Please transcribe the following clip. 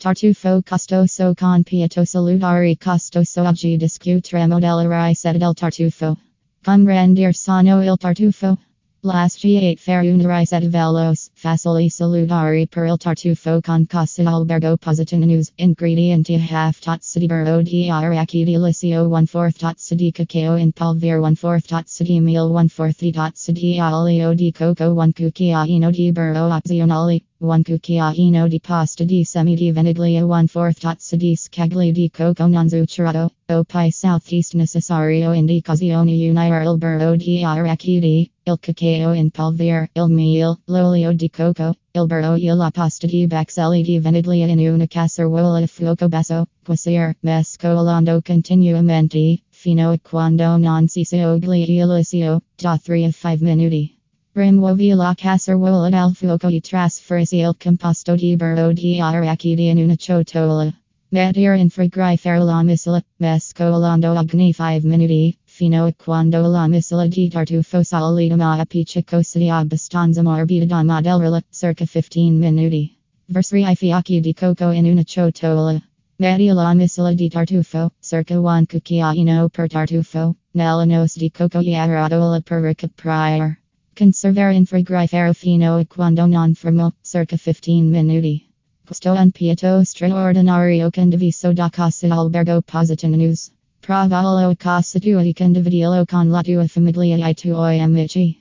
Tartufo costoso con pieto salutari costoso oggi discutere modella ricetta del tartufo. Comprendere sano il tartufo. Last G8 fair una ricetta veloce, facili salutari per il tartufo con casa albergo positinews. Ingredienti half tazza di burro di arachidi delicio 1 4 tazza di cacao in polvere 1 4 tazza di meal 1 4 di tazza di olio di coco 1 cucchiaino di burro opzionale 1 cucchiaino di pasta di semi di veniglio 1 4 tazza di scaglie di coco non zuccherato. O pi southeast necessario indicazione unire il burro di arachidi, il cacao in polvere, il meal, l'olio di coco, il burro e la pasta di baxelli di veniglia in una casseruola a fuoco basso, cuocere, mescolando continuamente, fino a quando non si scioglie licio, da 3 a 5 minuti. Rimuovi la casseruola dal fuoco e trasferisci il composto di burro di arachidi in una ciotola. Mettere in frigorifero la miscela, mescolando ogni 5 minuti, fino a quando la miscela di tartufo solida ma appiccicosa sia abbastanza morbida da modellerla, circa 15 minuti. Versare i fiocchi di coco in una ciotola. Metti la miscela di tartufo, circa 1 cucchiaino per tartufo, nella noce di coco e aradola per ricoprire. Conservare in frigorifero fino a quando non fermo, circa 15 minuti. Questo un piatto straordinario condiviso da casa albergo positinews. Provala tua e condividilo con la tua famiglia e tuoi amici.